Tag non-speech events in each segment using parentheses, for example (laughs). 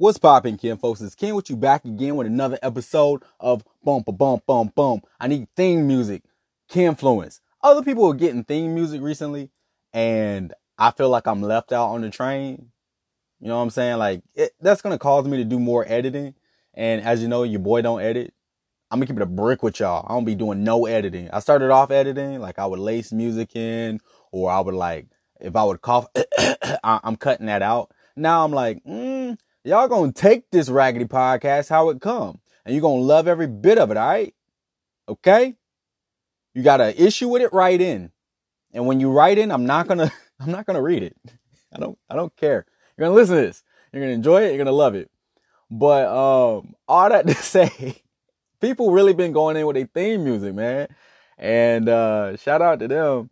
What's poppin', Ken folks? It's Ken with you back again with another episode of Bump a Bump Bump Bump. I need theme music, Kenfluence. Other people are getting theme music recently, and I feel like I'm left out on the train. You know what I'm saying? Like it, that's gonna cause me to do more editing. And as you know, your boy don't edit. I'm gonna keep it a brick with y'all. I don't be doing no editing. I started off editing, like I would lace music in, or I would like if I would cough, (coughs) I'm cutting that out. Now I'm like, mm, Y'all gonna take this raggedy podcast how it come. And you're gonna love every bit of it, all right? Okay? You got an issue with it, write in. And when you write in, I'm not gonna (laughs) I'm not gonna read it. (laughs) I don't I don't care. You're gonna listen to this. You're gonna enjoy it, you're gonna love it. But um all that (laughs) to say, people really been going in with their theme music, man. And uh shout out to them.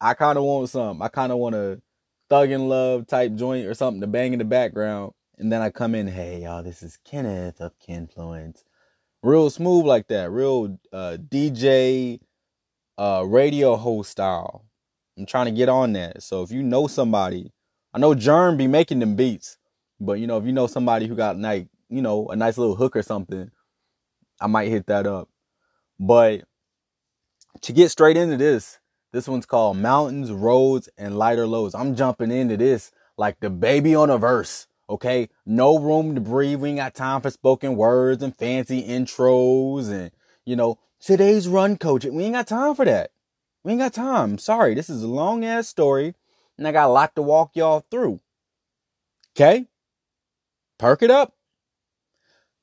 I kinda want some. I kinda want a thug in love type joint or something to bang in the background and then I come in, hey y'all, this is Kenneth of Kenfluence. Real smooth like that, real uh, DJ, uh, radio host style. I'm trying to get on that. So if you know somebody, I know Germ be making them beats, but you know if you know somebody who got like you know a nice little hook or something, I might hit that up. But to get straight into this, this one's called Mountains, Roads, and Lighter Loads. I'm jumping into this like DaBaby on a verse. Okay. No room to breathe. We ain't got time for spoken words and fancy intros and, you know, today's run coach. We ain't got time for that. We ain't got time. Sorry. This is a long ass story and I got a lot to walk y'all through. Okay. Perk it up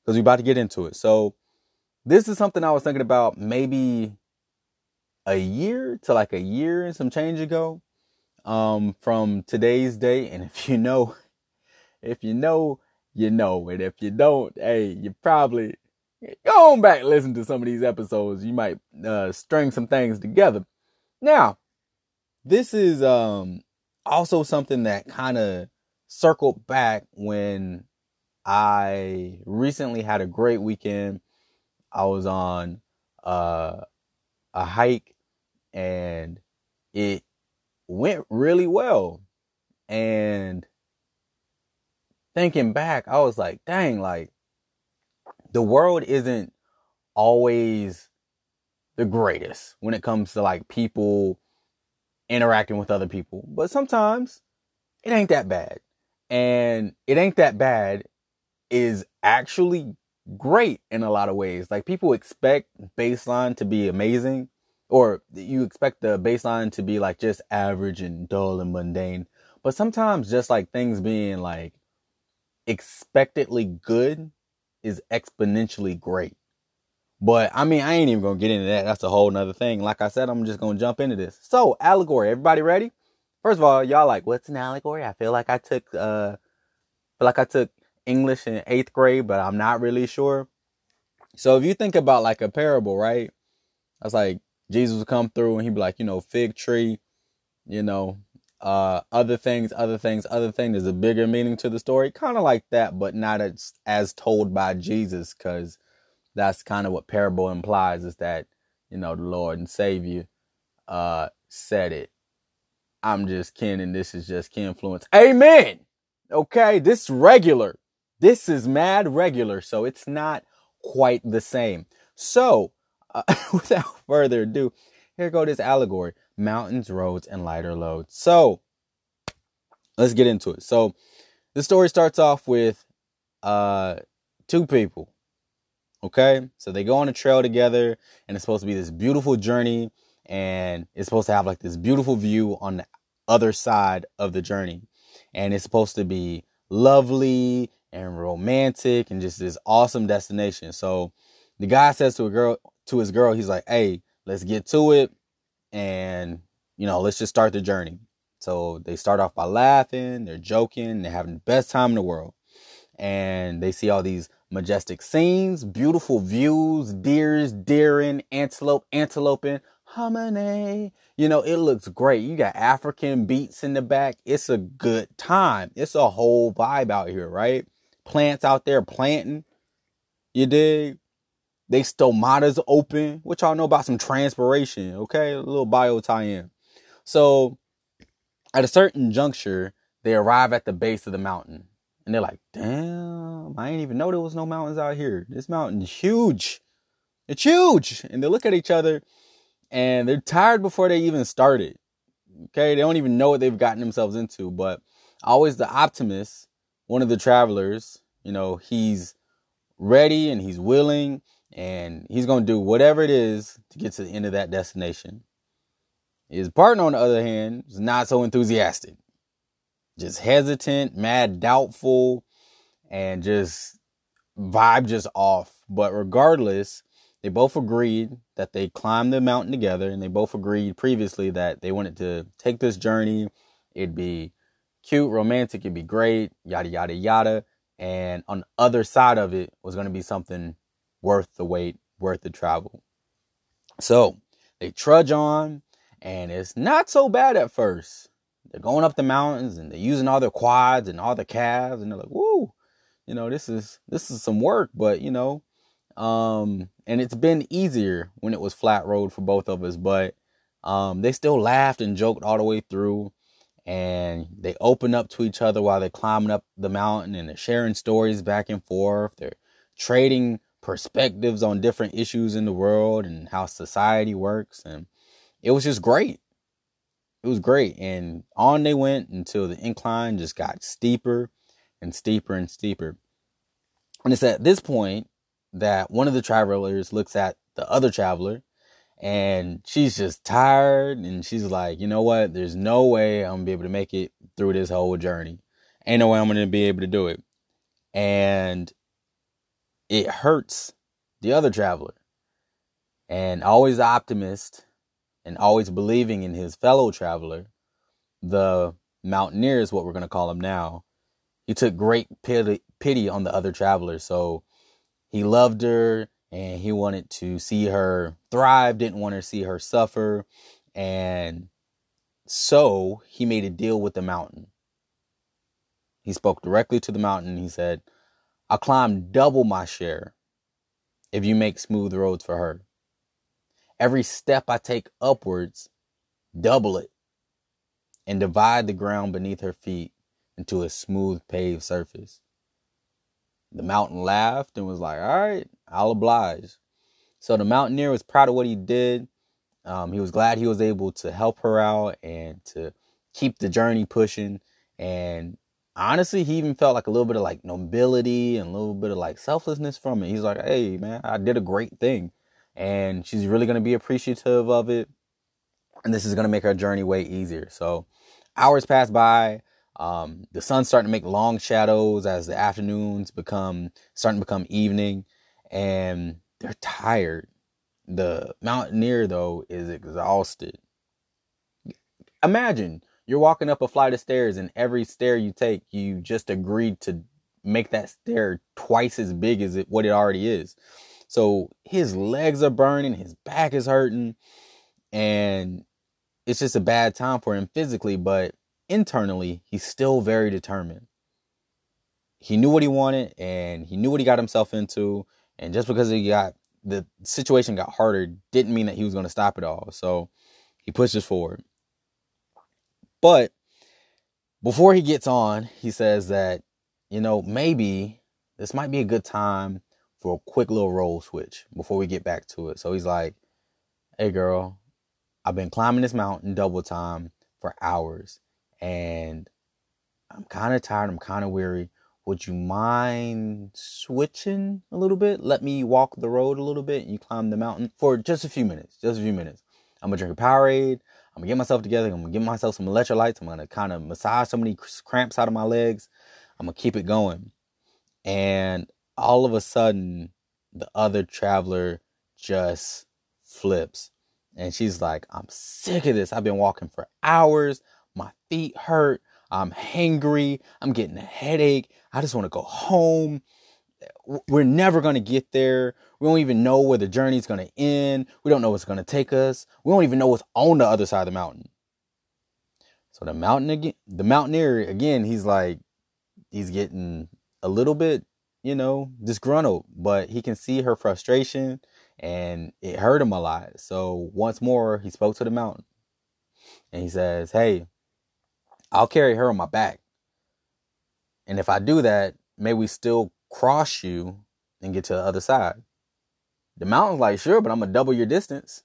because we're about to get into it. So this is something I was thinking about maybe a year to like a year and some change ago um, from today's day. And if you know, if you know, you know. And if you don't, hey, you probably go on back listen to some of these episodes. You might uh, string some things together. Now, this is um also something that kind of circled back when I recently had a great weekend. I was on uh, a hike and it went really well. And thinking back, I was like, dang, like the world isn't always the greatest when it comes to like people interacting with other people. But sometimes it ain't that bad. And it ain't that bad is actually great in a lot of ways. Like people expect baseline to be amazing or you expect the baseline to be like just average and dull and mundane. But sometimes just like things being like expectedly good is exponentially great. But I mean, I ain't even gonna get into that. That's a whole nother thing. Like I said, I'm just gonna jump into this. So, allegory. Everybody ready? First of all, y'all like, what's an allegory? I feel like I took, uh, like I took English in eighth grade, but I'm not really sure. So if you think about like a parable, right? That's like Jesus would come through and he'd be like, you know, fig tree, you know, uh, other things, other things, other things. There's a bigger meaning to the story, kind of like that, but not as as told by Jesus, because that's kind of what parable implies is that you know the Lord and Savior uh, said it. I'm just Ken, and this is just Kenfluence. Amen. Okay, this regular. This is mad regular, so it's not quite the same. So, uh, (laughs) without further ado, here go this allegory mountains, roads, and lighter loads. So let's get into it. So the story starts off with uh two people. Okay? So they go on a trail together and it's supposed to be this beautiful journey and it's supposed to have like this beautiful view on the other side of the journey. And it's supposed to be lovely and romantic and just this awesome destination. So the guy says to a girl to his girl, he's like, "Hey, let's get to it and you know, let's just start the journey. So they start off by laughing, they're joking, they're having the best time in the world. And they see all these majestic scenes, beautiful views, deers, deering, antelope, anteloping, harmony. You know, it looks great. You got African beats in the back. It's a good time. It's a whole vibe out here, right? Plants out there planting. You dig? They stomata's open. What y'all know about some transpiration? Okay, a little bio tie-in. So, at a certain juncture, they arrive at the base of the mountain, and they're like, "Damn." damn, I ain't even know there was no mountains out here. This mountain's huge. It's huge. And they look at each other and they're tired before they even started. Okay, they don't even know what they've gotten themselves into. But always the optimist, one of the travelers, you know, he's ready and he's willing and he's going to do whatever it is to get to the end of that destination. His partner, on the other hand, is not so enthusiastic, just hesitant, mad, doubtful, and just vibe just off. But regardless, they both agreed that they climbed the mountain together, and they both agreed previously that they wanted to take this journey. It'd be cute, romantic, it'd be great, yada, yada, yada. And on the other side of it was going to be something worth the wait, worth the travel. So they trudge on, and it's not so bad at first. They're going up the mountains and they're using all their quads and all their calves, and they're like, "Woo, you know, this is this is some work." But you know, um, and it's been easier when it was flat road for both of us. But um, they still laughed and joked all the way through and they open up to each other while they're climbing up the mountain and they're sharing stories back and forth. They're trading perspectives on different issues in the world and how society works. And it was just great. It was great. And on they went until the incline just got steeper and steeper and steeper. And it's at this point that one of the travelers looks at the other traveler and she's just tired and she's like, you know what? There's no way I'm gonna be able to make it through this whole journey. Ain't no way I'm gonna be able to do it. And it hurts the other traveler. And always optimist and always believing in his fellow traveler, the mountaineer is what we're gonna call him now. He took great pity, pity on the other traveler. So he loved her and he wanted to see her thrive, didn't want to see her suffer. And so he made a deal with the mountain. He spoke directly to the mountain. He said, I'll climb double my share if you make smooth roads for her. Every step I take upwards, double it and divide the ground beneath her feet into a smooth paved surface. The mountain laughed and was like, All right, I'll oblige. So the mountaineer was proud of what he did. Um, he was glad he was able to help her out and to keep the journey pushing. And honestly, he even felt like a little bit of like nobility and a little bit of like selflessness from it. He's like, hey, man, I did a great thing. And she's really going to be appreciative of it. And this is going to make her journey way easier. So hours pass by. Um, the sun's starting to make long shadows as the afternoons become starting to become evening and they're tired. The mountaineer, though, is exhausted. Imagine you're walking up a flight of stairs, and every stair you take, you just agreed to make that stair twice as big as it, what it already is. So his legs are burning, his back is hurting, and it's just a bad time for him physically, but internally, he's still very determined. He knew what he wanted and he knew what he got himself into. And just because he got the situation got harder didn't mean that he was going to stop it all. So he pushes forward. But before he gets on, he says that, you know, maybe this might be a good time for a quick little role switch before we get back to it. So he's like, hey, girl, I've been climbing this mountain double time for hours and I'm kind of tired. I'm kind of weary would you mind switching a little bit? Let me walk the road a little bit and you climb the mountain for just a few minutes. Just a few minutes. I'm gonna drink a Powerade. I'm gonna get myself together. I'm gonna give myself some electrolytes. I'm gonna kind of massage some of these cramps out of my legs. I'm gonna keep it going. And all of a sudden, the other traveler just flips. And she's like, I'm sick of this. I've been walking for hours. My feet hurt. I'm hangry. I'm getting a headache. I just want to go home. We're never going to get there. We don't even know where the journey's going to end. We don't know what's going to take us. We don't even know what's on the other side of the mountain. So the mountain again, the mountaineer again, he's like, he's getting a little bit, you know, disgruntled, but he can see her frustration and it hurt him a lot. So once more, he spoke to the mountain and he says, Hey, I'll carry her on my back. And if I do that, may we still cross you and get to the other side. The mountain's like, sure, but I'm gonna double your distance.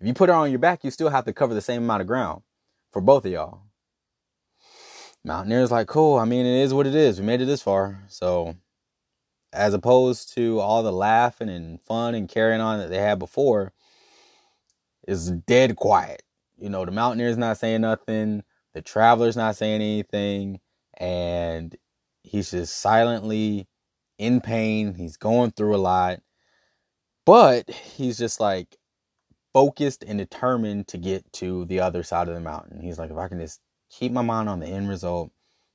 If you put her on your back, you still have to cover the same amount of ground for both of y'all. Mountaineer's like, cool. I mean, it is what it is. We made it this far. So, as opposed to all the laughing and fun and carrying on that they had before, is dead quiet. You know, the Mountaineer's not saying nothing. The Traveler's not saying anything. And he's just silently in pain. He's going through a lot. But he's just like focused and determined to get to the other side of the mountain. He's like, if I can just keep my mind on the end result,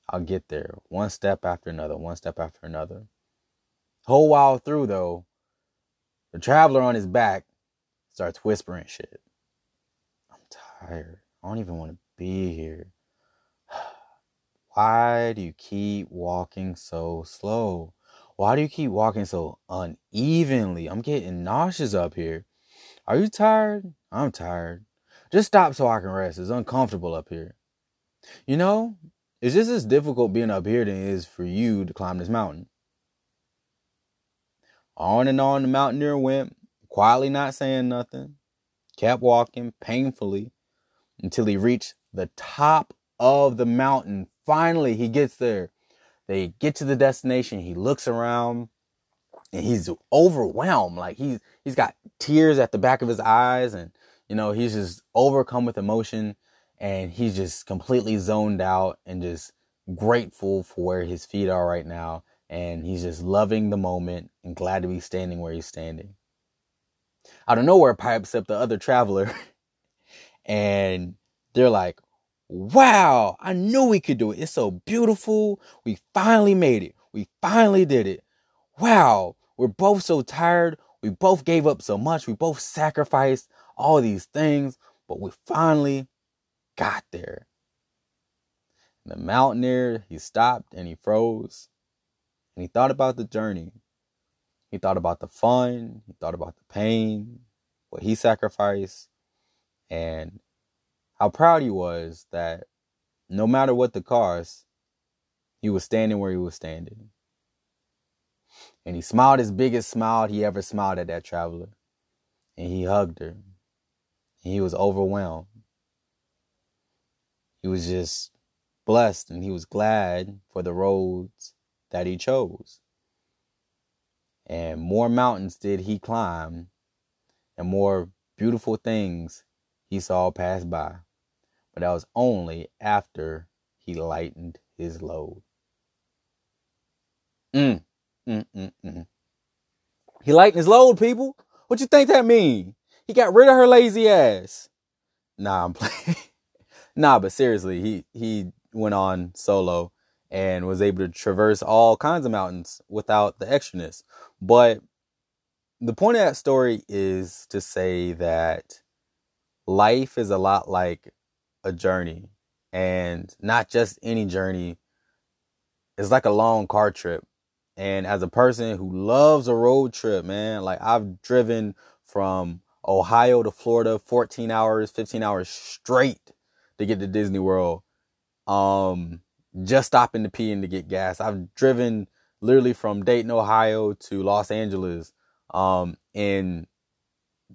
I'll get there one step after another, one step after another. Whole while through, though, the traveler on his back starts whispering shit. I'm tired. I don't even want to be here. (sighs) Why do you keep walking so slow? Why do you keep walking so unevenly? I'm getting nauseous up here. Are you tired? I'm tired. Just stop so I can rest. It's uncomfortable up here. You know, it's just as difficult being up here than it is for you to climb this mountain. On and on the mountaineer went, quietly not saying nothing, kept walking painfully until he reached the top of the mountain. Finally, he gets there. They get to the destination. He looks around and he's overwhelmed. Like he's he's got tears at the back of his eyes, and you know he's just overcome with emotion, and he's just completely zoned out and just grateful for where his feet are right now, and he's just loving the moment and glad to be standing where he's standing. Out of nowhere pipes up the other traveler, (laughs) and they're like, Wow, I knew we could do it. It's so beautiful. We finally made it. We finally did it. Wow, we're both so tired. We both gave up so much. We both sacrificed all these things, but we finally got there. the mountaineer, he stopped and he froze. And he thought about the journey. He thought about the fun. He thought about the pain, what he sacrificed, and how proud he was that no matter what the cost, he was standing where he was standing. And he smiled his biggest smile he ever smiled at that traveler. And he hugged her. And he was overwhelmed. He was just blessed and he was glad for the roads that he chose. And more mountains did he climb, and more beautiful things he saw pass by but that was only after he lightened his load. Mm, mm, mm, mm. He lightened his load, people. What you think that mean? He got rid of her lazy ass. Nah, I'm playing. (laughs) nah, but seriously, he he went on solo and was able to traverse all kinds of mountains without the extraness. But the point of that story is to say that life is a lot like a journey and not just any journey. It's like a long car trip. And as a person who loves a road trip, man, like I've driven from Ohio to Florida 14 hours, 15 hours straight to get to Disney World. Um, just stopping to pee and to get gas. I've driven literally from Dayton, Ohio to Los Angeles, um, in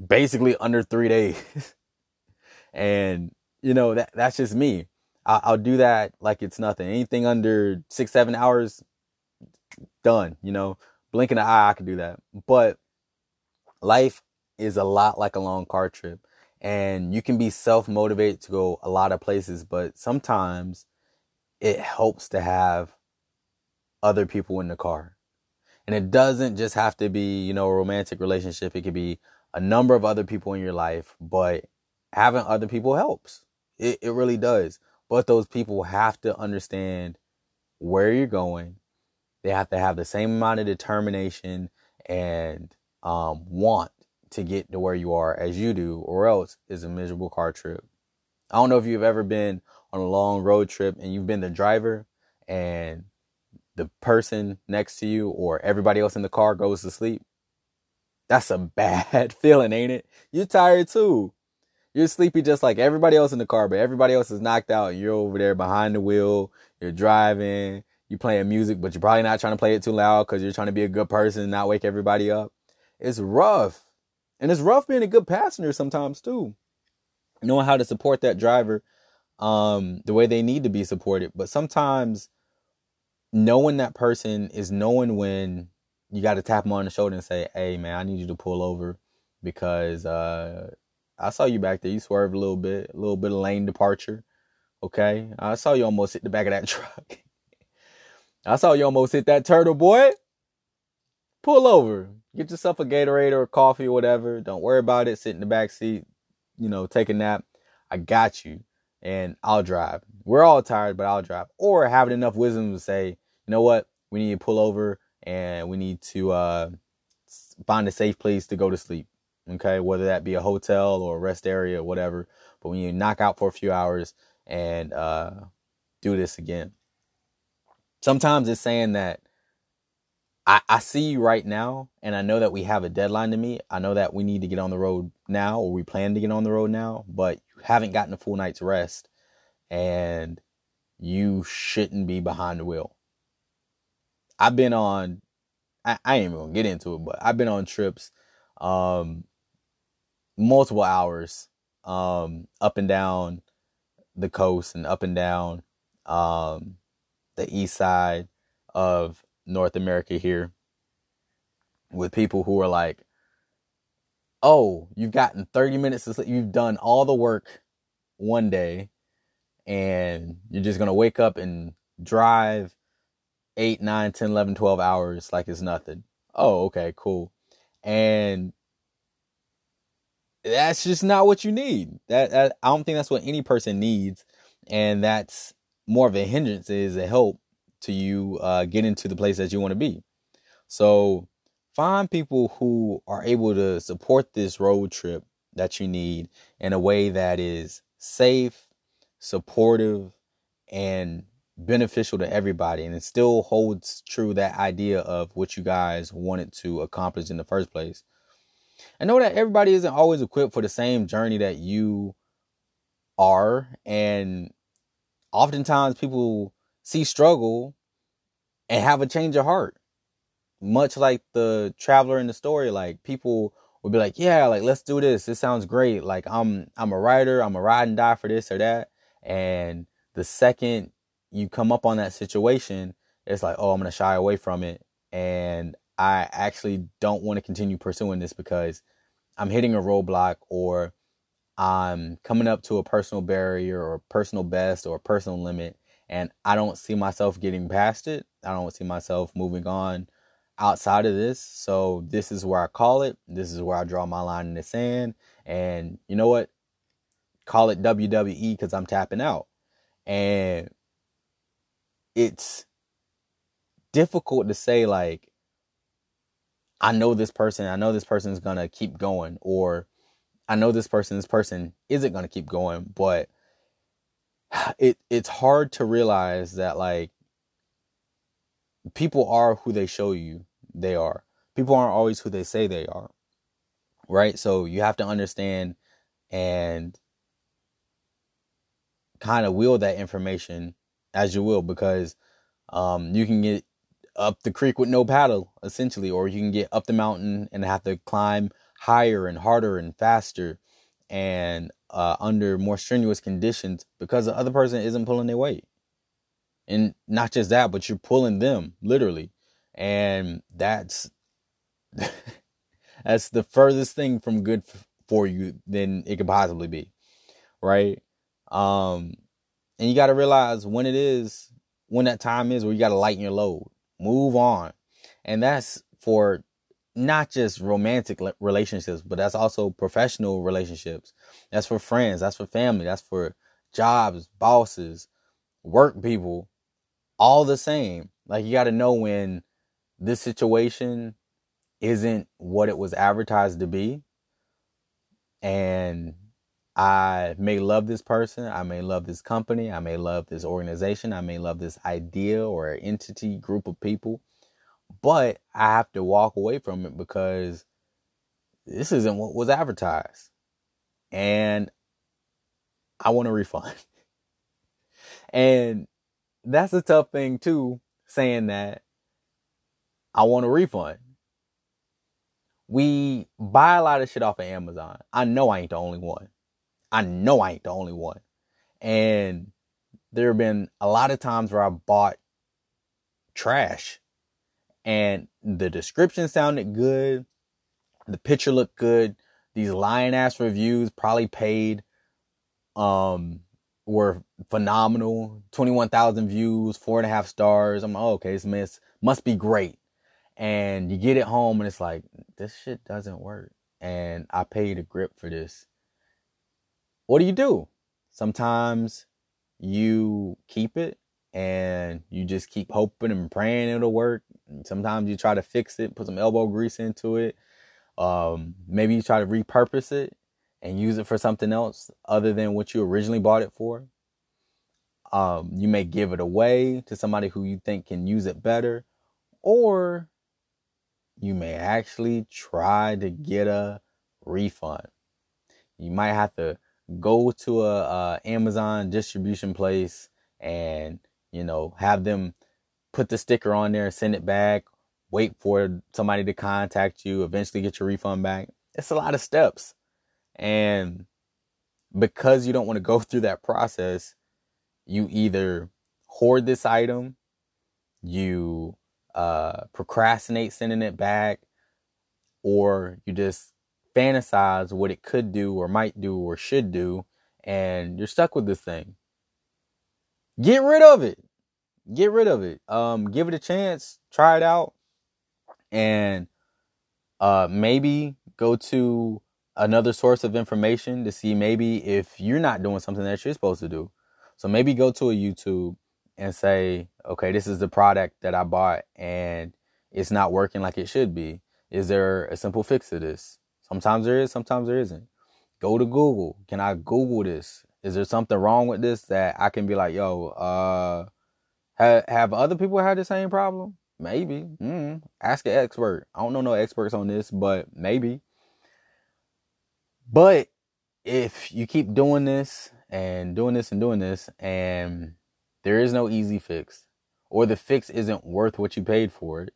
basically under three days. (laughs) and you know that that's just me. I, I'll do that like it's nothing. Anything under six seven hours, done. You know, blinking an eye, I could do that. But life is a lot like a long car trip, and you can be self motivated to go a lot of places, but sometimes it helps to have other people in the car. And it doesn't just have to be, you know, a romantic relationship. It could be a number of other people in your life, but having other people helps. It, it really does. But those people have to understand where you're going. They have to have the same amount of determination and um, want to get to where you are as you do, or else it's a miserable car trip. I don't know if you've ever been on a long road trip and you've been the driver and the person next to you or everybody else in the car goes to sleep. That's a (laughs) bad feeling, ain't it? You're tired too. You're sleepy just like everybody else in the car, but everybody else is knocked out you're over there behind the wheel. You're driving. You're playing music, but you're probably not trying to play it too loud because you're trying to be a good person and not wake everybody up. It's rough. And it's rough being a good passenger sometimes too. Knowing how to support that driver um, the way they need to be supported. But sometimes knowing that person is knowing when you got to tap them on the shoulder and say, "Hey, man, I need you to pull over because uh, I saw you back there. You swerved a little bit, a little bit of lane departure. Okay, I saw you almost hit the back of that (laughs) truck. I saw you almost hit that turtle, boy. Pull over. Get yourself a Gatorade or a coffee or whatever. Don't worry about it. Sit in the back seat. You know, take a nap. I got you and I'll drive. We're all tired, but I'll drive. Or having enough wisdom to say, you know what, we need to pull over and we need to uh, find a safe place to go to sleep. Okay, whether that be a hotel or a rest area or whatever. But when you knock out for a few hours and uh, do this again. Sometimes it's saying that I, I see you right now, and I know that we have a deadline to meet. I know that we need to get on the road now, or we plan to get on the road now, but you haven't gotten a full night's rest and you shouldn't be behind the wheel. I've been on I, I ain't even gonna get into it, but I've been on trips um multiple hours um up and down the coast and up and down um the east side of North America here with people who are like oh, you've gotten 30 minutes to sleep. You've done all the work one day and you're just going to wake up and drive 8, 9, 10, 11, 12 hours like it's nothing. Oh, okay, cool. And that's just not what you need. That, that I don't think that's what any person needs. And that's more of a hindrance is a help to you uh, get into the place that you want to be. So find people who are able to support this road trip that you need in a way that is safe, supportive, and beneficial to everybody. And it still holds true that idea of what you guys wanted to accomplish in the first place. I know that everybody isn't always equipped for the same journey that you are. And oftentimes people see struggle and have a change of heart much like the traveler in the story, like people would be like, yeah, like let's do this. This sounds great. Like I'm I'm a writer. I'm a ride and die for this or that. And the second you come up on that situation, it's like, oh, I'm gonna shy away from it, and I actually don't want to continue pursuing this because I'm hitting a roadblock or I'm coming up to a personal barrier or personal best or personal limit, and I don't see myself getting past it. I don't see myself moving on outside of this. So this is where I call it. This is where I draw my line in the sand. And you know what? Call it WWE because I'm tapping out. And it's difficult to say like I know this person, I know this person is gonna keep going, or I know this person, this person isn't gonna keep going, but (sighs) it it's hard to realize that like people are who they show you they are. People aren't always who they say they are. Right? So you have to understand and kind of wield that information as you will because um, you can get up the creek with no paddle essentially or you can get up the mountain and have to climb higher and harder and faster and uh, under more strenuous conditions because the other person isn't pulling their weight. And not just that but you're pulling them literally. And that's (laughs) that's the furthest thing from good f- for you than it could possibly be right? Um and you got to realize when it is when that time is where you got to lighten your load move on. And that's for not just romantic relationships but that's also professional relationships. That's for friends that's for family that's for jobs bosses work people all the same. Like you got to know when this situation isn't what it was advertised to be. And I may love this person, I may love this company, I may love this organization, I may love this idea or entity, group of people, but I have to walk away from it because this isn't what was advertised. And I want a refund. (laughs) and that's a tough thing too saying that I want a refund. We buy a lot of shit off of Amazon. I know I ain't the only one. I know I ain't the only one. And there have been a lot of times where I bought trash and the description sounded good. The picture looked good. These lion ass reviews probably paid um were phenomenal. 21,000 views, four and a half stars. I'm like, oh, okay, this mess must be great. And you get it home and it's like, this shit doesn't work. And I paid a grip for this. What do you do? Sometimes you keep it and you just keep hoping and praying it'll work. Sometimes you try to fix it, put some elbow grease into it. Um, maybe you try to repurpose it and use it for something else other than what you originally bought it for. Um, you may give it away to somebody who you think can use it better, or you may actually try to get a refund. You might have to go to a, a Amazon distribution place and you know have them put the sticker on there, send it back, wait for somebody to contact you, eventually get your refund back. It's a lot of steps. And because you don't want to go (laughs) through that process, you either hoard this item, you uh, procrastinate sending it back, or you just fantasize what it could do or might do or should do, and you're stuck with this thing. Get rid of it. Get rid of it. Um, give it a chance. Try it out, and uh, maybe go to another source of information to see maybe if you're not doing something that you're supposed to do. So maybe go to a YouTube and say, okay, this is the product that I bought and it's not working like it should be. Is there a simple fix to this? Sometimes there is, sometimes there isn't. Go to Google. Can I Google this? Is there something wrong with this that I can be like, yo, uh, have, have other people had the same problem? Maybe. Mm, ask an expert. I don't know no experts on this, but maybe. But if you keep doing this and doing this and doing this, and there is no easy fix, or the fix isn't worth what you paid for it,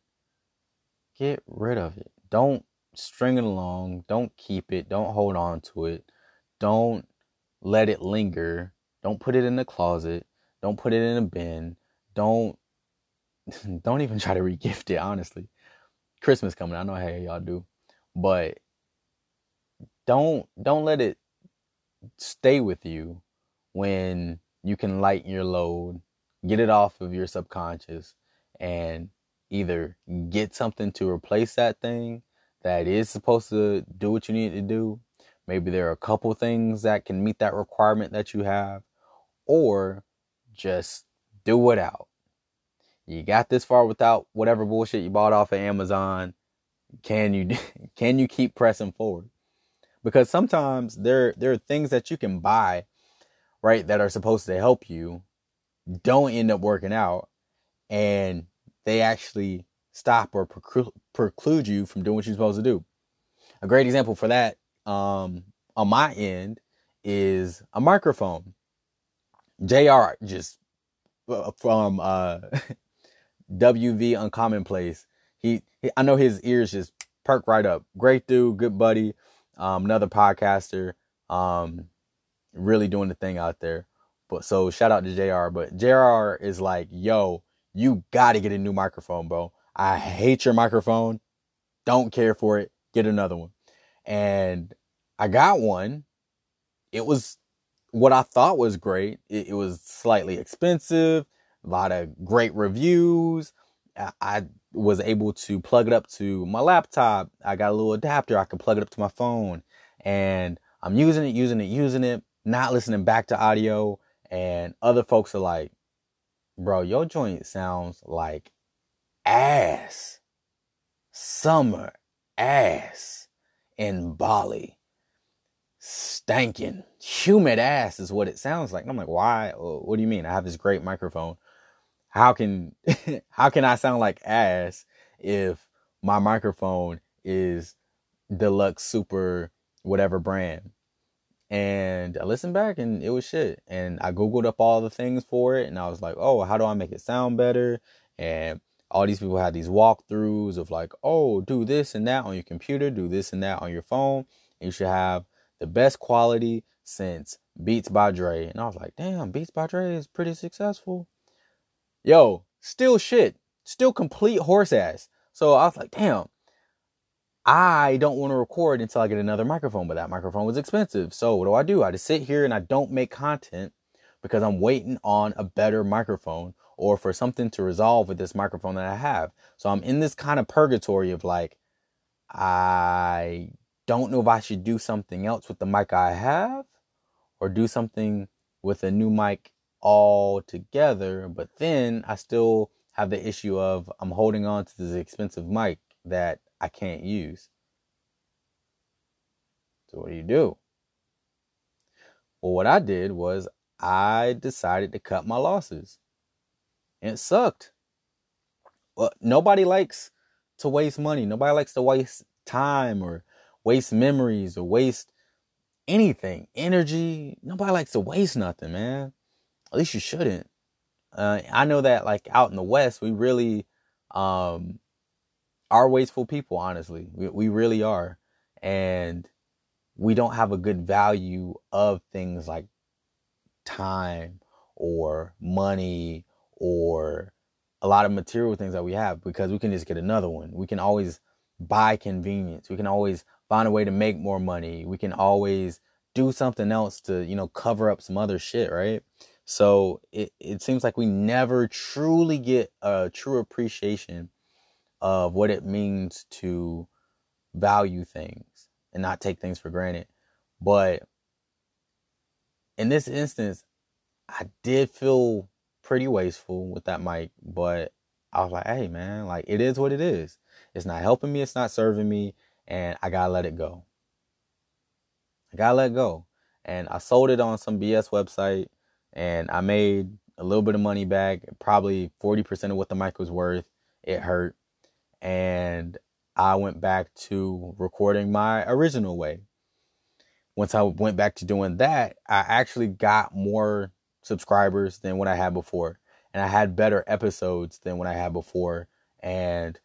get rid of it. Don't string it along. Don't keep it. Don't hold on to it. Don't let it linger. Don't put it in the closet. Don't put it in a bin. Don't (laughs) don't even try to regift it, honestly. Christmas coming. I know how y'all do. But don't don't let it stay with you when you can lighten your load, get it off of your subconscious, and either get something to replace that thing that is supposed to do what you need to do. Maybe there are a couple things that can meet that requirement that you have, or just do it out. You got this far without whatever bullshit you bought off of Amazon. Can you (laughs) can you keep pressing forward? because sometimes there there are things that you can buy right that are supposed to help you don't end up working out and they actually stop or preclude you from doing what you're supposed to do a great example for that um, on my end is a microphone jr just uh, from uh, (laughs) wv uncommonplace he, he i know his ears just perk right up great dude good buddy um, another podcaster, um, really doing the thing out there. But so shout out to JR. But JR is like, yo, you gotta get a new microphone, bro. I hate your microphone. Don't care for it. Get another one. And I got one. It was what I thought was great. It, it was slightly expensive, a lot of great reviews. I, I was able to plug it up to my laptop. I got a little adapter. I can plug it up to my phone and I'm using it, using it, using it, not listening back to audio. And other folks are like, bro, your joint sounds like ass. Summer ass in Bali. Stankin'. Humid ass is what it sounds like. And I'm like, why? Uh, what do you mean? I have this great microphone how can (laughs) how can I sound like ass if my microphone is deluxe super whatever brand? And I listened back and it was shit. And I Googled up all the things for it and I was like, oh, how do I make it sound better? And all these people have these walkthroughs of like, oh, do this and that on your computer, do this and that on your phone. You should have the best quality since Beats by Dre. And I was like, damn, Beats by Dre is pretty successful. Yo, still shit. Still complete horse ass. So I was like, damn, I don't want to record until I get another microphone, but that microphone was expensive. So what do I do? I just sit here and I don't make content because I'm waiting on a better microphone or for something to resolve with this microphone that I have. So I'm in this kind of purgatory of like, I don't know if I should do something else with the mic I have or do something with a new mic altogether. But then I still have the issue of I'm holding on to this expensive mic that I can't use. So what do you do? Well, what I did was I decided to cut my losses. And it sucked. Well, nobody likes to waste money. Nobody likes to waste time or waste memories or waste anything, energy. Nobody likes to waste nothing, man. At least you shouldn't. Uh, I know that like out in the West, we really um, are wasteful people, honestly. We, we really are. And we don't have a good value of things like time or money or a lot of material things that we have because we can just get another one. We can always buy convenience. We can always find a way to make more money. We can always do something else to, you know, cover up some other shit, right? So it, it seems like we never truly get a true appreciation of what it means to value things and not take things for granted. But in this instance, I did feel pretty wasteful with that mic, but I was like, hey man, like it is what it is. It's not helping me, it's not serving me, and I gotta let it go. I gotta let go. And I sold it on some BS website and I made a little bit of money back, probably 40% of what the mic was worth. It hurt and I went back to recording my original way. Once I went back to doing that, I actually got more subscribers than what I had before. And I had better episodes than what I had before. And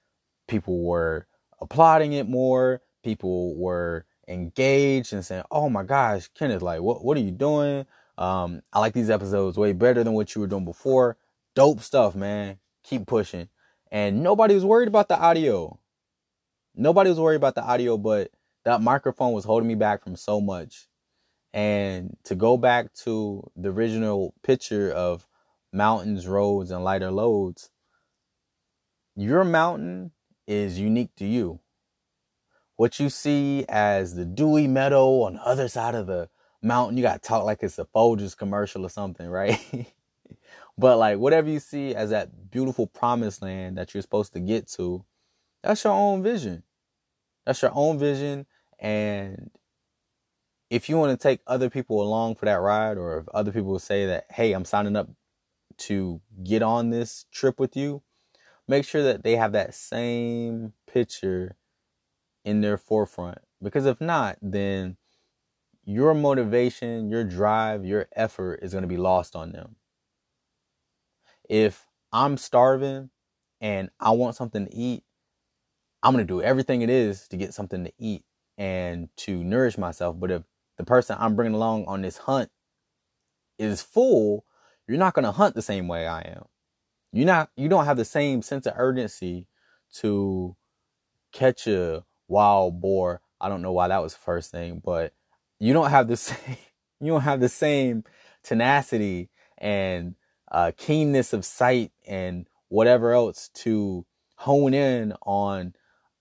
people were applauding it more. People were engaged and saying, Oh my gosh, Kenneth, like, what, what are you doing? Um, I like these episodes way better than what you were doing before. Dope stuff, man. Keep pushing and nobody was worried about the audio. Nobody was worried about the audio, but that microphone was holding me back from so much. And to go back to the original picture of mountains, roads, and lighter loads, your mountain is unique to you. What you see as the dewy meadow on the other side of the mountain, you got to talk like it's a Folgers commercial or something, (laughs) right? But like whatever you see as that beautiful promised land that you're supposed to get to, that's your own vision. That's your own vision. And if you want to take other people along for that ride, or if other people say that, hey, I'm signing up to get on this trip with you, make sure that they have that same picture in their forefront. Because if not, then your motivation, your drive, your effort is going to be lost on them if I'm starving and I want something to eat, I'm going to do everything it is to get something to eat and to nourish myself. But if the person I'm bringing along on this hunt is full, you're not going to hunt the same way I am. You're not, you don't have the same sense of urgency to catch a wild boar. I don't know why that was the first thing, but you don't have the (laughs) same, you don't have the same tenacity and uh, keenness of sight and whatever else to hone in on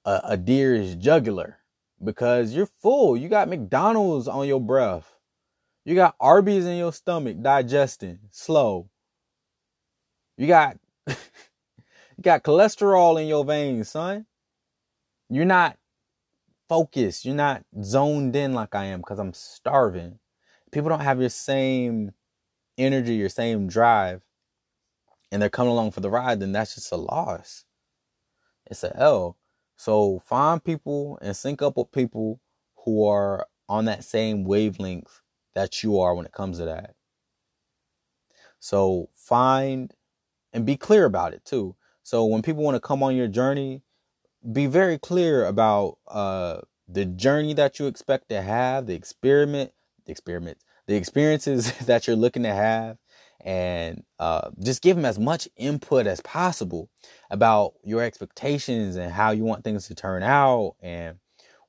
a, a deer's jugular because you're full. You got McDonald's on your breath. You got Arby's in your stomach digesting slow. You got (laughs) you got cholesterol in your veins, son. You're not focused. You're not zoned in like I am because I'm starving. People don't have your same energy, your same drive, and they're coming along for the ride, then that's just a loss. It's a L. So find people and sync up with people who are on that same wavelength that you are when it comes to that. So find and be clear about it too. So when people want to come on your journey, be very clear about uh, the journey that you expect to have, the experiment, the experiments, the experiences (laughs) that you're looking to have, and uh, just give them as much input as possible about your expectations and how you want things to turn out and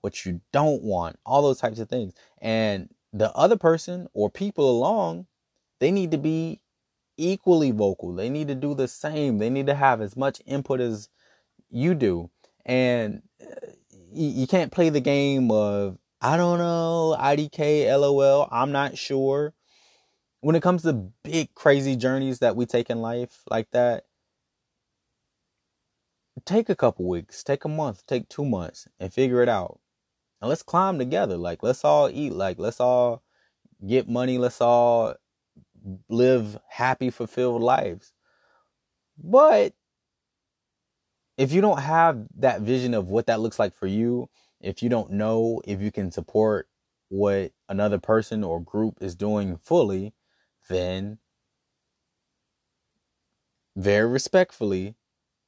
what you don't want, all those types of things. And the other person or people along, they need to be equally vocal. They need to do the same. They need to have as much input as you do. And uh, you can't play the game of, I don't know, IDK, LOL, I'm not sure. When it comes to big, crazy journeys that we take in life like that, take a couple weeks, take a month, take two months, and figure it out. And let's climb together. Like, let's all eat. Like, let's all get money. Let's all live happy, fulfilled lives. But if you don't have that vision of what that looks like for you, if you don't know if you can support what another person or group is doing fully, then very respectfully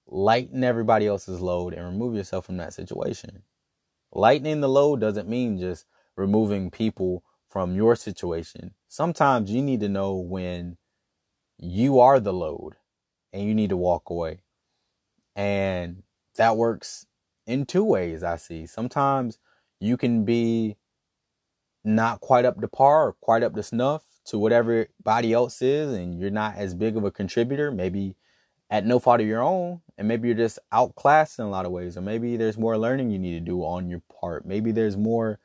lighten everybody else's load and remove yourself from that situation. Lightening the load doesn't mean just removing people from your situation. Sometimes you need to know when you are the load and you need to walk away. And that works in two ways, I see. Sometimes you can be not quite up to par or quite up to snuff to whatever body else is, and you're not as big of a contributor. Maybe at no fault of your own, and maybe you're just outclassed in a lot of ways, or maybe there's more learning you need to do on your part. Maybe there's more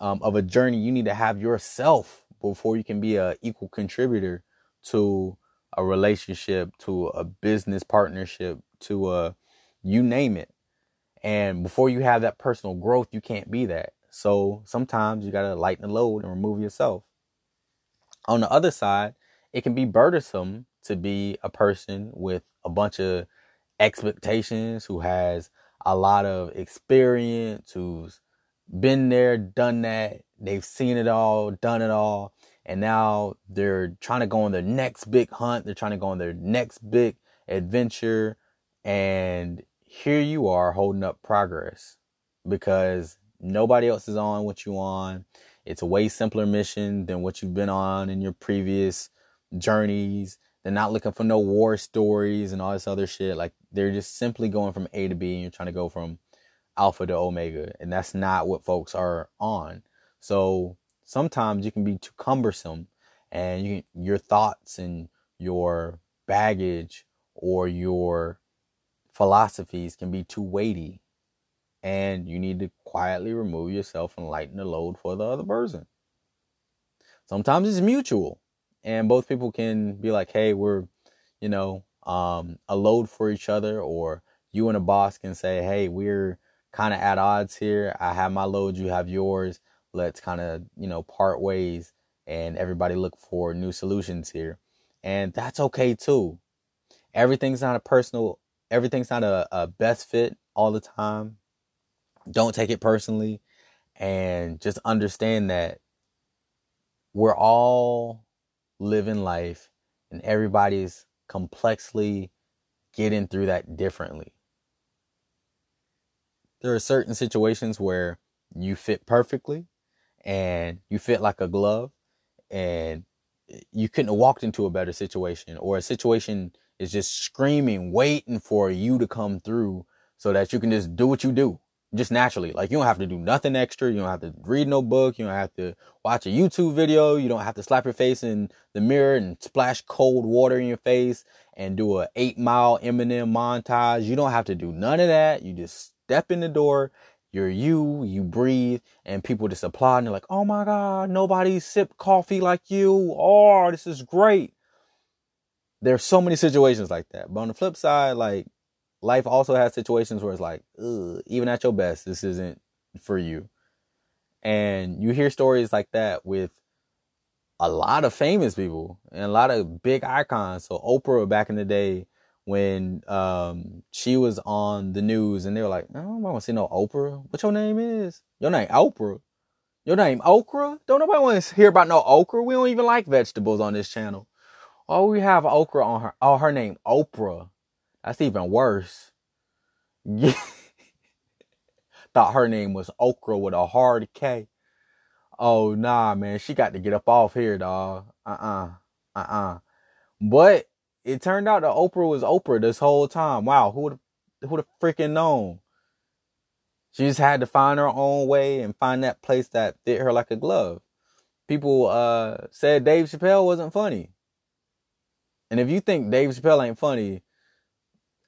um, of a journey you need to have yourself before you can be a equal contributor to a relationship, to a business partnership, to a you name it. And before you have that personal growth, you can't be that. So sometimes you gotta lighten the load and remove yourself. On the other side, it can be burdensome to be a person with a bunch of expectations, who has a lot of experience, who's been there, done that. They've seen it all, done it all. And now they're trying to go on their next big hunt. They're trying to go on their next big adventure. And here you are holding up progress because nobody else is on what you on. It's a way simpler mission than what you've been on in your previous journeys. They're not looking for no war stories and all this other shit. Like they're just simply going from A to B and you're trying to go from alpha to omega. And that's not what folks are on. So sometimes you can be too cumbersome and you, your thoughts and your baggage or your philosophies can be too weighty and you need to quietly remove yourself and lighten the load for the other person. Sometimes it's mutual and both people can be like, hey, we're, you know, um, a load for each other, or you and a boss can say, hey, we're kind of at odds here. I have my load, you have yours. Let's kind of, you know, part ways and everybody look for new solutions here. And that's okay too. Everything's not a personal, everything's not a, a best fit all the time. Don't take it personally and just understand that we're all living life and everybody's complexly getting through that differently. There are certain situations where you fit perfectly and you fit like a glove and you couldn't have walked into a better situation or a situation is just screaming waiting for you to come through so that you can just do what you do just naturally. Like you don't have to do nothing extra. You don't have to read no book. You don't have to watch a YouTube video. You don't have to slap your face in the mirror and splash cold water in your face and do a eight mile Eminem montage. You don't have to do none of that. You just step in the door. You're you, you breathe, and people just applaud and they're like, oh my God, nobody sip coffee like you. Oh, this is great. There's so many situations like that. But on the flip side, like life also has situations where it's like, even at your best, this isn't for you. And you hear stories like that with a lot of famous people and a lot of big icons. So Oprah back in the day when um, she was on the news and they were like, I don't want to see no Oprah. What your name is? Your name Oprah. Your name okra? Don't nobody want to hear about no okra. We don't even like vegetables on this channel. Oh, we have okra on her. Oh, her name Oprah. That's even worse. (laughs) Thought her name was Okra with a hard K. Oh nah, man, she got to get up off here, dog. Uh-uh. Uh-uh. But it turned out that Oprah was Oprah this whole time. Wow, who would who'd have freaking known? She just had to find her own way and find that place that fit her like a glove. People uh, said Dave Chappelle wasn't funny. And if you think Dave Chappelle ain't funny,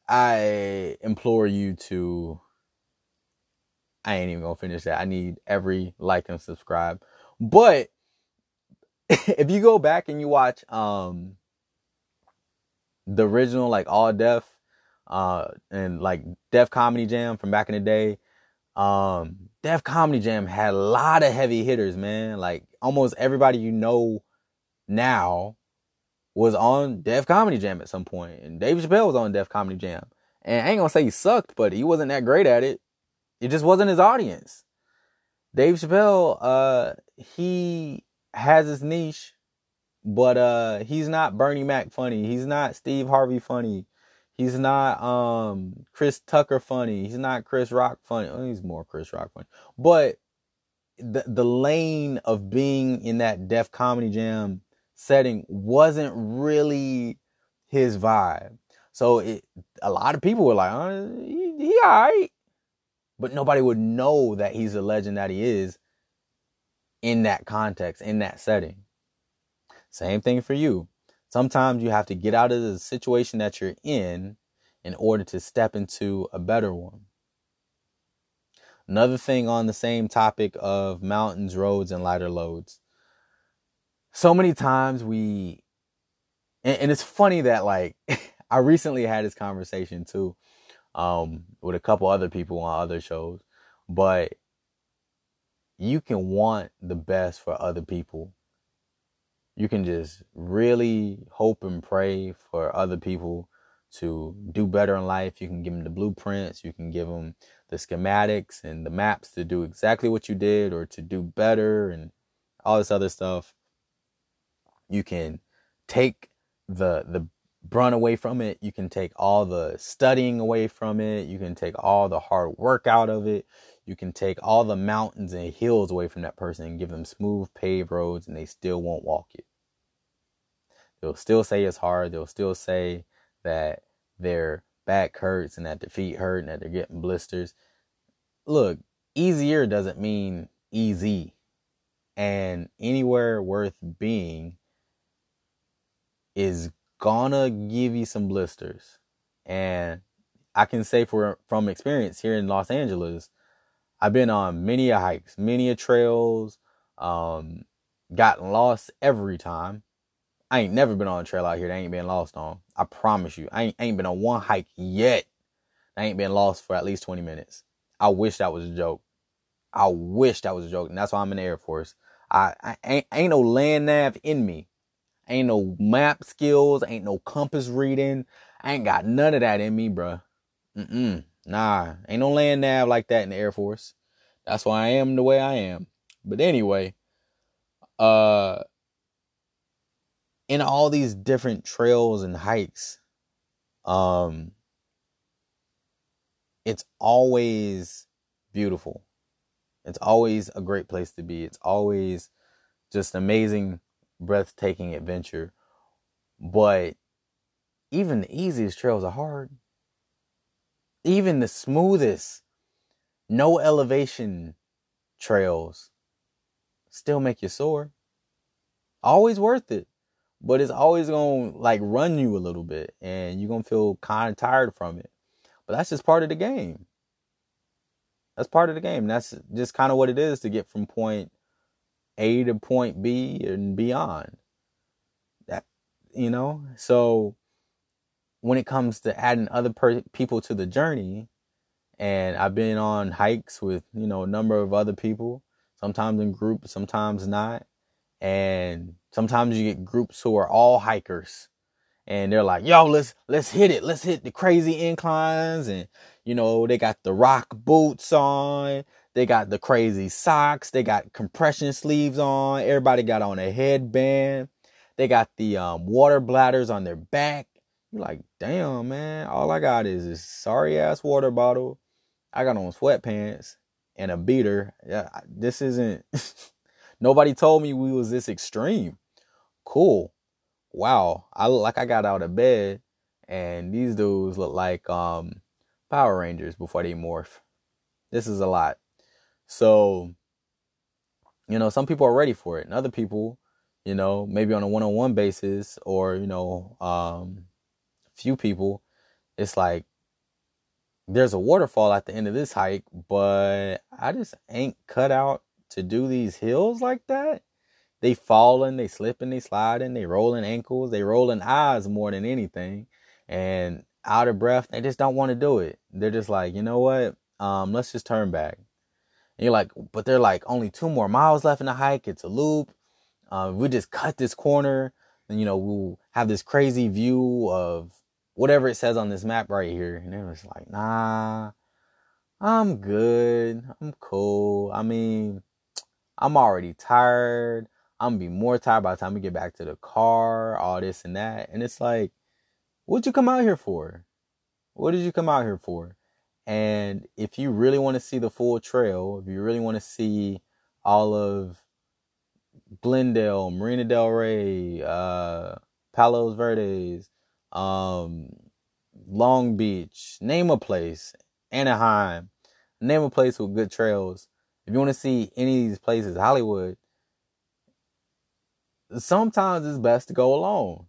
I implore you to. I ain't even gonna finish that. I need every like and subscribe. But (laughs) if you go back and you watch um the original like All Def, uh and like Def Comedy Jam from back in the day, um, Def Comedy Jam had a lot of heavy hitters, man. Like almost everybody you know now was on Def Comedy Jam at some point, and Dave Chappelle was on Def Comedy Jam. And I ain't gonna say he sucked, but he wasn't that great at it. It just wasn't his audience. Dave Chappelle, uh, he has his niche, but uh, he's not Bernie Mac funny. He's not Steve Harvey funny. He's not um Chris Tucker funny. He's not Chris Rock funny. Oh, he's more Chris Rock funny. But the the lane of being in that Def Comedy Jam setting wasn't really his vibe. So it, a lot of people were like, oh, he, he all right. But nobody would know that he's a legend that he is in that context, in that setting. Same thing for you. Sometimes you have to get out of the situation that you're in in order to step into a better one. Another thing on the same topic of mountains, roads, and lighter loads. So many times we, and, and it's funny that like, (laughs) I recently had this conversation too, um, with a couple other people on other shows, but you can want the best for other people you can just really hope and pray for other people to do better in life. You can give them the blueprints, you can give them the schematics and the maps to do exactly what you did or to do better and all this other stuff. You can take the the brunt away from it. You can take all the studying away from it. You can take all the hard work out of it you can take all the mountains and hills away from that person and give them smooth paved roads and they still won't walk it. They'll still say it's hard. They'll still say that their back hurts and that their feet hurt and that they're getting blisters. Look, easier doesn't mean easy. And anywhere worth being is gonna give you some blisters. And I can say for from experience here in Los Angeles, I've been on many a hikes, many a trails, um, gotten lost every time. I ain't never been on a trail out here that ain't been lost on. I promise you. I ain't, ain't been on one hike yet. I ain't been lost for at least 20 minutes. I wish that was a joke. I wish that was a joke. And that's why I'm in the Air Force. I, I ain't, ain't no land nav in me. Ain't no map skills. Ain't no compass reading. I ain't got none of that in me, bruh. Mm-mm. Nah, ain't no land nav like that in the Air Force. That's why I am the way I am. But anyway, uh, in all these different trails and hikes, um, it's always beautiful. It's always a great place to be. It's always just amazing, breathtaking adventure. But even the easiest trails are hard even the smoothest, no elevation trails still make you sore. Always worth it. But it's always gonna like run you a little bit and you're gonna feel kind of tired from it. But that's just part of the game. That's part of the game. That's just kind of what it is to get from point A to point B and beyond. That you know, so when it comes to adding other per- people to the journey, and I've been on hikes with, you know, a number of other people, sometimes in groups, sometimes not. And sometimes you get groups who are all hikers and they're like, yo, let's, let's hit it. Let's hit the crazy inclines. And, you know, they got the rock boots on. They got the crazy socks. They got compression sleeves on. Everybody got on a headband. They got the um, water bladders on their back. You're like, damn, man, all I got is this sorry ass water bottle. I got on sweatpants and a beater. Yeah, this isn't. (laughs) Nobody told me we was this extreme. Cool. Wow. I look like I got out of bed, and these dudes look like um Power Rangers before they morph. This is a lot. So, you know, some people are ready for it, and other people, you know, maybe on a one-on-one basis, or you know, um, few people, it's like there's a waterfall at the end of this hike, but I just ain't cut out to do these hills like that. They falling, they slipping, they sliding, they rolling ankles, they rolling eyes more than anything, and out of breath. They just don't want to do it. They're just like, you know what? Um, let's just turn back. And you're like, but they're like only two more miles left in the hike. It's a loop. Uh, we just cut this corner, and you know we'll have this crazy view of whatever it says on this map right here. And it was like, nah, I'm good. I'm cool. I mean, I'm already tired. I'm gonna be more tired by the time we get back to the car, all this and that. And it's like, what'd you come out here for? What did you come out here for? And if you really want to see the full trail, if you really want to see all of Glendale, Marina Del Rey, uh, Palos Verdes, um, Long Beach, name a place, Anaheim, name a place with good trails. If you want to see any of these places, Hollywood, sometimes it's best to go alone.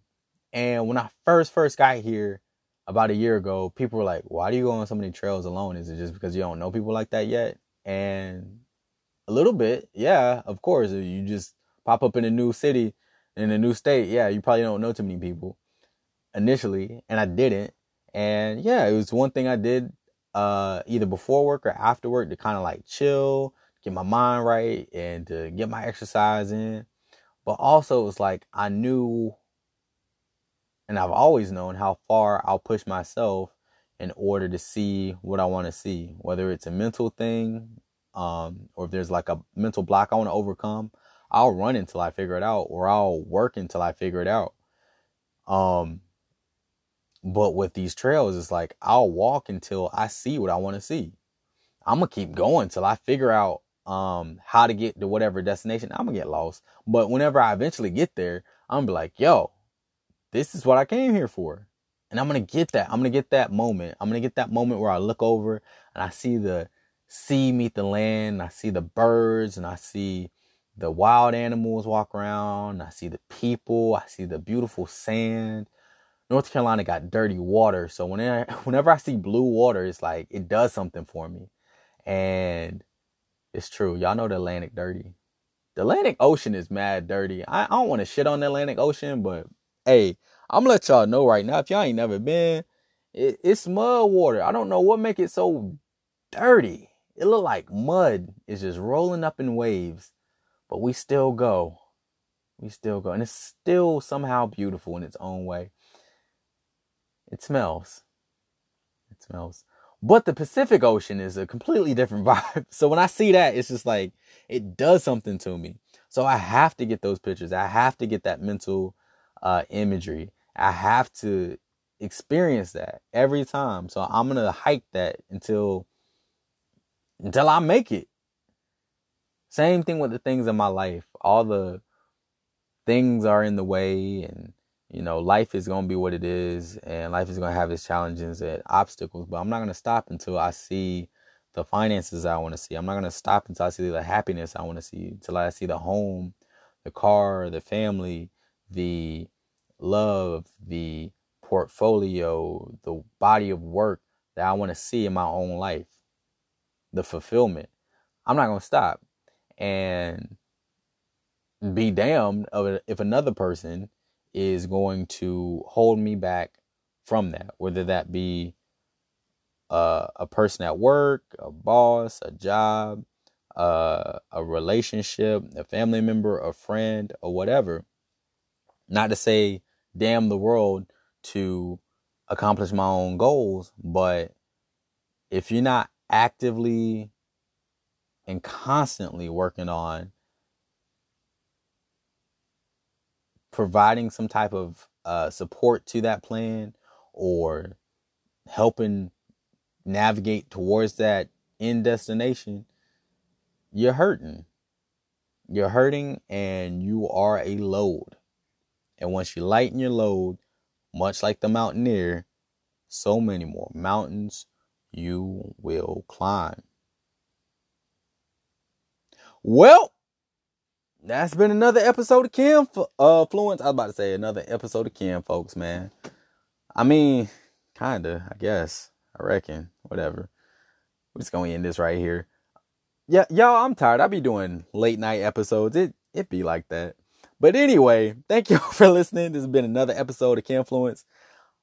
And when I first first got here about a year ago, people were like, "Why do you go on so many trails alone? Is it just because you don't know people like that yet?" And a little bit, yeah, of course. You just pop up in a new city, in a new state, yeah, you probably don't know too many people initially, and I didn't. And yeah, it was one thing I did uh, either before work or after work to kind of like chill, get my mind right, and to get my exercise in. But also, it was like I knew, and I've always known how far I'll push myself in order to see what I want to see, whether it's a mental thing, um, or if there's like a mental block I want to overcome. I'll run until I figure it out, or I'll work until I figure it out. Um, but with these trails, it's like I'll walk until I see what I want to see. I'm gonna keep going till I figure out um how to get to whatever destination. I'm gonna get lost. But whenever I eventually get there, I'm gonna be like, yo, this is what I came here for. And I'm gonna get that. I'm gonna get that moment. I'm gonna get that moment where I look over and I see the sea meet the land, I see the birds, and I see the wild animals walk around, I see the people, I see the beautiful sand, North Carolina got dirty water. So whenever (laughs) whenever I see blue water, it's like it does something for me. And it's true. Y'all know the Atlantic dirty. The Atlantic Ocean is mad dirty. I, I don't want to shit on the Atlantic Ocean, but hey, I'm gonna let y'all know right now. If y'all ain't never been, it, it's mud water. I don't know what make it so dirty. It look like mud is just rolling up in waves, but we still go. We still go, and it's still somehow beautiful in its own way. It smells. It smells. But the Pacific Ocean is a completely different (laughs) vibe. So when I see that, it's just like it does something to me. So I have to get those pictures. I have to get that mental uh, imagery. I have to experience that every time. So I'm gonna hike that until until I make it. Same thing with the things in my life. All the things are in the way and you know, life is to be what it is and life is to have its challenges and obstacles, but I'm not to stop until I see the finances I want to see. I'm not to stop until I see the happiness I want to see, until I see the home, the car, the family, the love, the portfolio, the body of work that I want to see in my own life, the fulfillment. I'm not going to stop and be damned if another person is going to hold me back from that, whether that be uh, a person at work, a boss, a job, uh, a relationship, a family member, a friend, or whatever. Not to say damn the world to accomplish my own goals, but if you're not actively and constantly working on providing some type of uh, support to that plan or helping navigate towards that end destination, you're hurting. You're hurting and you are a load. And once you lighten your load, much like the mountaineer, so many more mountains you will climb. Well, that's been another episode of Kim uh, Fluence. I was about to say another episode of Kim, folks, man. I mean, kinda, I guess. I reckon. Whatever. We're just gonna end this right here. Yeah, y'all, I'm tired. I be doing late night episodes. It it be like that. But anyway, thank y'all (laughs) for listening. This has been another episode of KENfluence.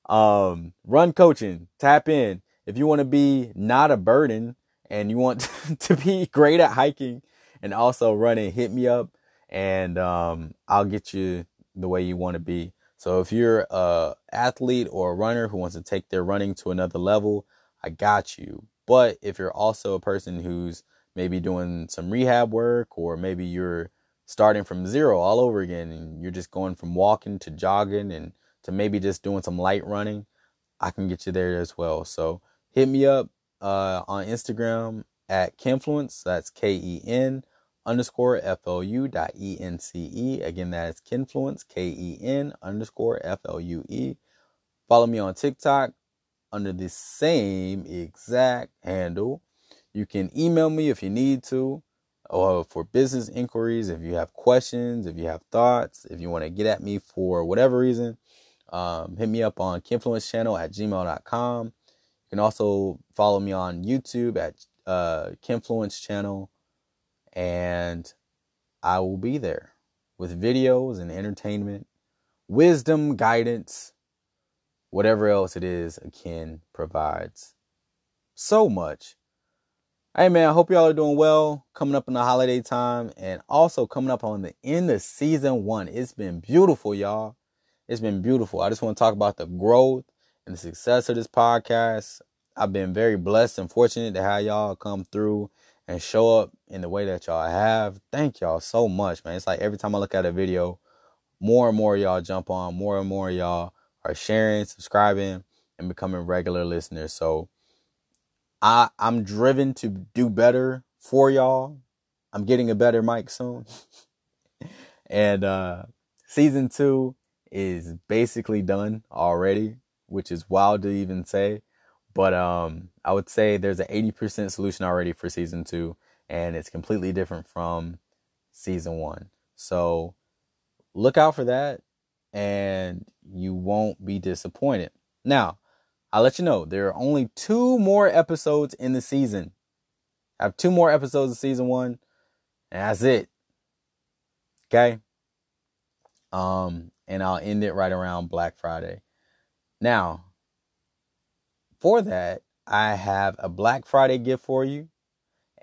Um, run coaching, tap in. If you want to be not a burden and you want (laughs) to be great at hiking and also running, hit me up and um, I'll get you the way you want to be. So if you're a athlete or a runner who wants to take their running to another level, I got you. But if you're also a person who's maybe doing some rehab work or maybe you're starting from zero all over again and you're just going from walking to jogging and to maybe just doing some light running, I can get you there as well. So hit me up uh, on Instagram at KENfluence. That's K E N underscore FLU dot E-N-C-E. Again, that is KENfluence, K-E-N underscore F-L-U-E. Follow me on TikTok under the same exact handle. You can email me if you need to, or for business inquiries, if you have questions, if you have thoughts, if you want to get at me for whatever reason, um, hit me up on KENfluence channel at gmail.com. You can also follow me on YouTube at uh, KENfluence channel and I will be there with videos and entertainment, wisdom, guidance, whatever else it is Akin provides. So much. Hey man, I hope y'all are doing well coming up in the holiday time and also coming up on the end of season one. It's been beautiful, y'all. It's been beautiful. I just want to talk about the growth and the success of this podcast. I've been very blessed and fortunate to have y'all come through and show up in the way that y'all have. Thank y'all so much, man. It's like every time I look at a video, more and more y'all jump on, more and more y'all are sharing, subscribing, and becoming regular listeners. So I I'm driven to do better for y'all. I'm getting a better mic soon. (laughs) and uh season 2 is basically done already, which is wild to even say. But um, I would say there's an 80% solution already for season two, and it's completely different from season one. So look out for that, and you won't be disappointed. Now, I'll let you know there are only two more episodes in the season. I have two more episodes of season one, and that's it. Okay. Um, and I'll end it right around Black Friday. Now, for that, I have a Black Friday gift for you,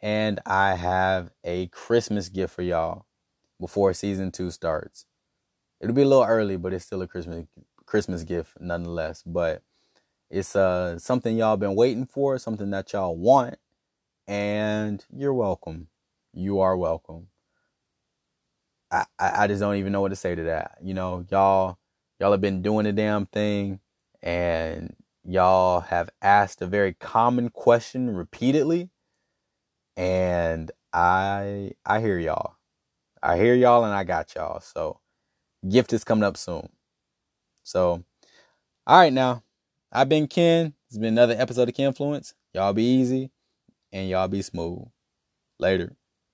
and I have a Christmas gift for y'all before season two starts. It'll be a little early, but it's still a Christmas Christmas gift nonetheless. But it's uh something y'all been waiting for, something that y'all want, and you're welcome. You are welcome. I, I, just don't even know what to say to that. You know, y'all y'all have been doing the damn thing and y'all have asked a very common question repeatedly and I I hear y'all. I hear y'all and I got y'all. So gift is coming up soon. So all right now. I've been Ken. It's been another episode of KENfluence. Y'all be easy and y'all be smooth. Later.